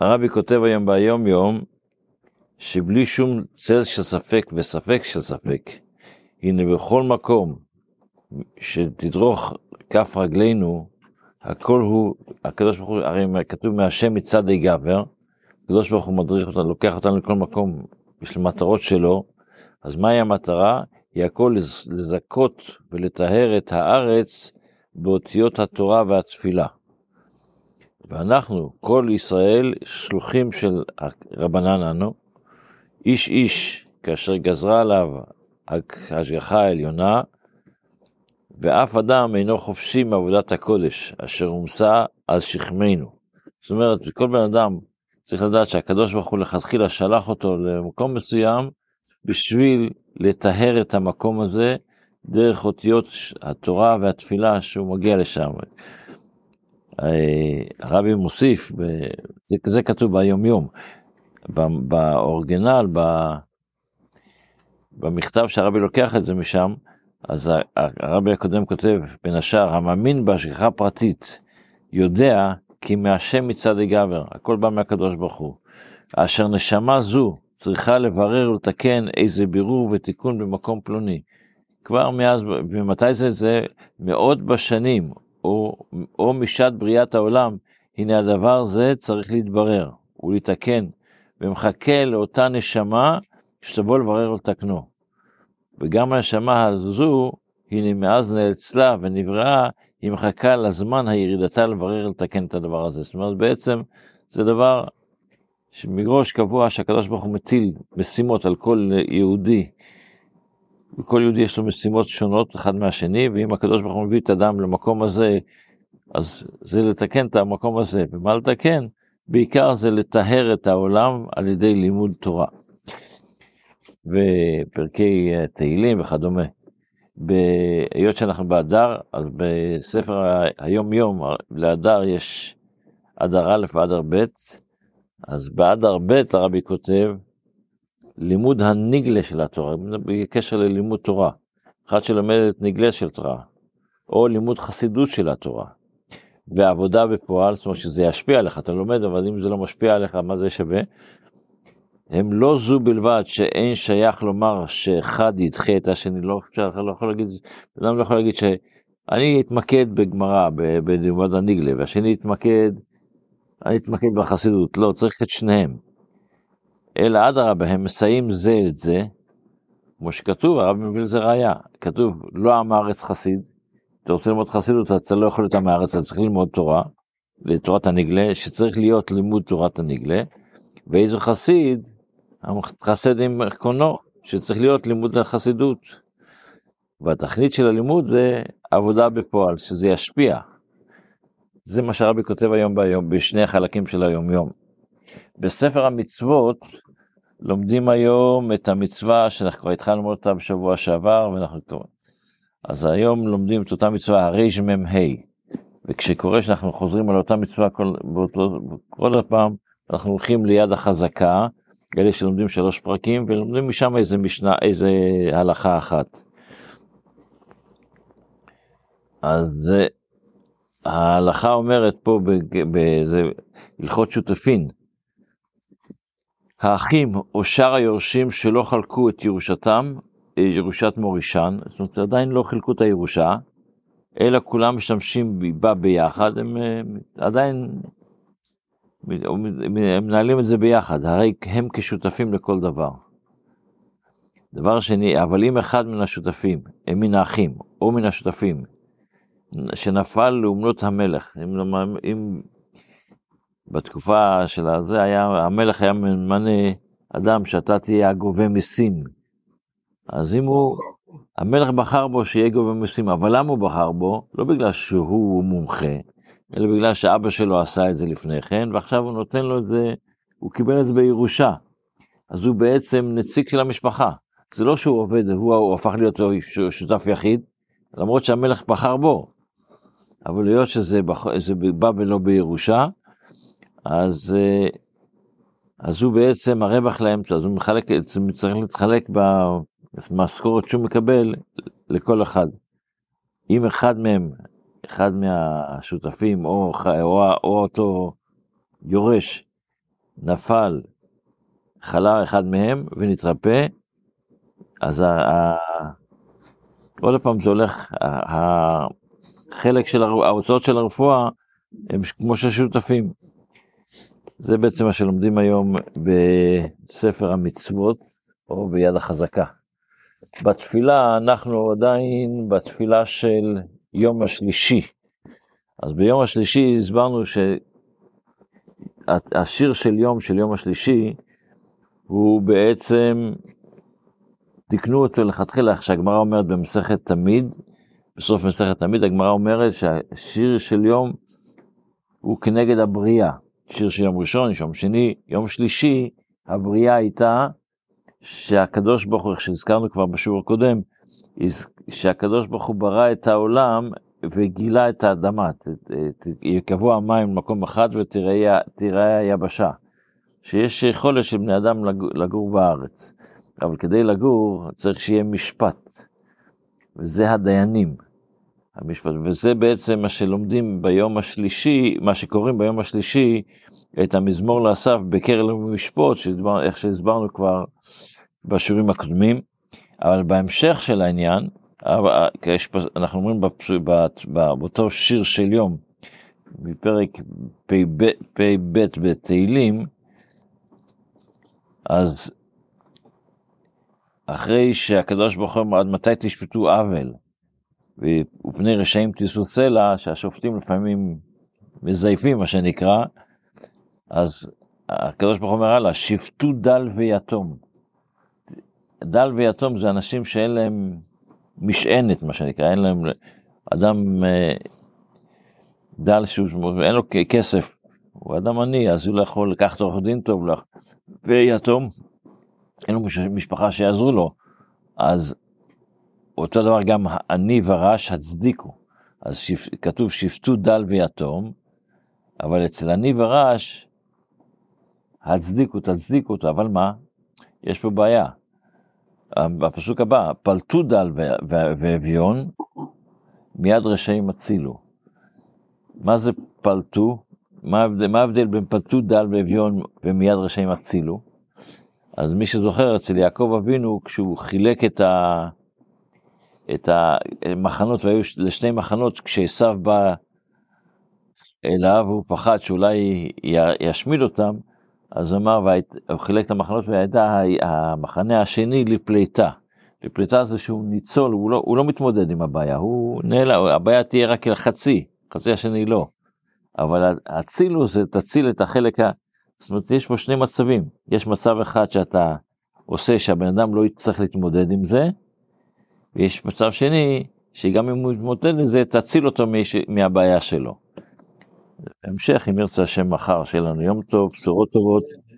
הרבי כותב היום ביום יום, שבלי שום צל של ספק וספק של ספק, הנה בכל מקום שתדרוך כף רגלינו, הכל הוא, הקדוש ברוך הוא, הרי כתוב מהשם מצד גבר, הקדוש ברוך הוא מדריך אותנו, לוקח אותנו לכל מקום בשביל מטרות שלו, אז מהי המטרה? היא הכל לזכות ולטהר את הארץ באותיות התורה והתפילה. ואנחנו, כל ישראל, שלוחים של רבנן אנו, איש איש, כאשר גזרה עליו ההשגחה העליונה, ואף אדם אינו חופשי מעבודת הקודש, אשר הומסה על שכמנו. זאת אומרת, כל בן אדם צריך לדעת שהקדוש ברוך הוא לכתחילה שלח אותו למקום מסוים, בשביל לטהר את המקום הזה דרך אותיות התורה והתפילה שהוא מגיע לשם. אה, הרבי מוסיף, זה, זה כתוב ביומיום, באורגינל, במכתב שהרבי לוקח את זה משם, אז הרבי הקודם כותב, בין השאר, המאמין בהשגחה פרטית, יודע כי מהשם מצד הגבר, הכל בא מהקדוש ברוך הוא. אשר נשמה זו צריכה לברר ולתקן איזה בירור ותיקון במקום פלוני. כבר מאז, ומתי זה? זה מאות בשנים, או, או משעת בריאת העולם, הנה הדבר זה צריך להתברר ולתקן, ומחכה לאותה נשמה שתבוא לברר ולתקנו. וגם הנשמה הזו, הנה מאז נאצלה ונבראה, היא מחכה לזמן הירידתה לברר ולתקן את הדבר הזה. זאת אומרת, בעצם זה דבר שמגרוש קבוע שהקדוש ברוך הוא מטיל משימות על כל יהודי. וכל יהודי יש לו משימות שונות אחד מהשני, ואם הקדוש ברוך הוא מביא את האדם למקום הזה, אז זה לתקן את המקום הזה. ומה לתקן? בעיקר זה לטהר את העולם על ידי לימוד תורה. ופרקי תהילים וכדומה. היות שאנחנו באדר, אז בספר היום יום לאדר יש אדר א' ואדר ב', אז באדר ב' הרבי כותב, לימוד הנגלה של התורה, בקשר ללימוד תורה. אחד שלומד את נגלה של תורה, או לימוד חסידות של התורה. ועבודה בפועל, זאת אומרת שזה ישפיע עליך, אתה לומד, אבל אם זה לא משפיע עליך, מה זה שווה? הם לא זו בלבד שאין שייך לומר שאחד ידחה את השני, לא אפשר, לא יכול להגיד, אדם לא יכול להגיד שאני אתמקד בגמרא, בלימוד הנגלה, והשני יתמקד, אני אתמקד בחסידות, לא, צריך את שניהם. אלא אדרבה, הם מסייעים זה את זה, כמו שכתוב, הרב מביא לזה ראייה, כתוב לא עם הארץ חסיד, אתה רוצה ללמוד חסידות, אתה לא יכול להיות עם הארץ, אתה צריך ללמוד תורה, לתורת הנגלה, שצריך להיות לימוד תורת הנגלה, ואיזה חסיד, חסד עם קונו, שצריך להיות לימוד החסידות. והתכלית של הלימוד זה עבודה בפועל, שזה ישפיע. זה מה שהרבי כותב היום ביום, בשני החלקים של היום-יום. בספר המצוות לומדים היום את המצווה שאנחנו כבר התחלנו ללמוד אותה בשבוע שעבר, ואנחנו. אז היום לומדים את אותה מצווה, הרמ"ה. וכשקורה שאנחנו חוזרים על אותה מצווה כל, כל פעם, אנחנו הולכים ליד החזקה, אלה שלומדים שלוש פרקים, ולומדים משם איזה משנה, איזה הלכה אחת. אז זה, ההלכה אומרת פה באיזה הלכות שותפין, האחים או שאר היורשים שלא חלקו את ירושתם, אה, ירושת מורישן, זאת אומרת עדיין לא חילקו את הירושה, אלא כולם משתמשים בה ביחד, הם אה, עדיין מנהלים את זה ביחד, הרי הם כשותפים לכל דבר. דבר שני, אבל אם אחד מן השותפים, הם מן האחים, או מן השותפים, שנפל לאומנות המלך, אם, אם בתקופה של הזה היה, המלך היה ממנה אדם שאתה תהיה הגובה מיסים. אז אם הוא, המלך בחר בו שיהיה גובה מיסים, אבל למה הוא בחר בו? לא בגלל שהוא מומחה, אלא בגלל שאבא שלו עשה את זה לפני כן, ועכשיו הוא נותן לו את זה, הוא קיבל את זה בירושה. אז הוא בעצם נציג של המשפחה. זה לא שהוא עובד, הוא, הוא הפך להיות שותף יחיד, למרות שהמלך בחר בו. אבל היות שזה. בא ולא בירושה, אז, אה, אז הוא בעצם הרווח לאמצע, אז הוא מחלק, צריך להתחלק במשכורת שהוא מקבל לכל אחד. אם אחד מהם, אחד מהשותפים או, או, או אותו יורש, נפל, חלה אחד מהם ונתרפא, אז ה... ה... עוד פעם זה הולך, החלק של ההוצאות של הרפואה הם כמו ששותפים. זה בעצם מה שלומדים היום בספר המצוות או ביד החזקה. בתפילה אנחנו עדיין בתפילה של יום השלישי. אז ביום השלישי הסברנו שהשיר של יום של יום השלישי הוא בעצם, תקנו אותו לכתחילה, איך שהגמרא אומרת במסכת תמיד, בסוף מסכת תמיד הגמרא אומרת שהשיר של יום הוא כנגד הבריאה. שיר של יום ראשון, יום שני, יום שלישי, הבריאה הייתה שהקדוש ברוך הוא, שהזכרנו כבר בשיעור הקודם, שהקדוש ברוך הוא ברא את העולם וגילה את האדמה, יקבעו המים במקום אחד ותראה היבשה. שיש יכולת של בני אדם לגור בארץ, אבל כדי לגור צריך שיהיה משפט, וזה הדיינים. המשפט, וזה בעצם מה שלומדים ביום השלישי, מה שקוראים ביום השלישי, את המזמור לאסף בקרן ומשפוט, איך שהסברנו כבר בשיעורים הקודמים, אבל בהמשך של העניין, אנחנו אומרים באותו שיר של יום, מפרק פ"ב בתהילים, אז אחרי שהקדוש ברוך הוא אמר עד מתי תשפטו עוול, ופני רשעים תישאו סלע, שהשופטים לפעמים מזייפים מה שנקרא, אז הקדוש ברוך הוא אומר הלאה, שפטו דל ויתום. דל ויתום זה אנשים שאין להם משענת, מה שנקרא, אין להם, אדם אה, דל שאין לו כסף, הוא אדם עני, אז הוא לא יכול לקחת עורך דין טוב לך, ויתום, אין לו משפחה שיעזרו לו, אז אותו דבר גם עני ורש הצדיקו, אז שפ, כתוב שפטו דל ויתום, אבל אצל עני ורש, הצדיקו, תצדיקו אותו, אבל מה? יש פה בעיה. בפסוק הבא, פלטו דל ואביון, מיד רשעים הצילו. מה זה פלטו? מה ההבדל בין פלטו דל ואביון ומיד רשעים הצילו? אז מי שזוכר אצל יעקב אבינו, כשהוא חילק את, ה, את המחנות, והיו לשני מחנות, כשעשו בא אליו, הוא פחד שאולי ישמיד אותם, אז אמר, הוא חילק את המחנות והייתה המחנה השני לפליטה. לפליטה זה שהוא ניצול, הוא לא, הוא לא מתמודד עם הבעיה, הוא נעלם, הבעיה תהיה רק חצי, חצי השני לא. אבל הצילו זה תציל את החלק, ה... זאת אומרת, יש פה שני מצבים. יש מצב אחד שאתה עושה שהבן אדם לא יצטרך להתמודד עם זה, ויש מצב שני, שגם אם הוא יתמודד עם זה, תציל אותו מהבעיה שלו. בהמשך, אם ירצה השם מחר, שיהיה לנו יום טוב, בשורות טובות.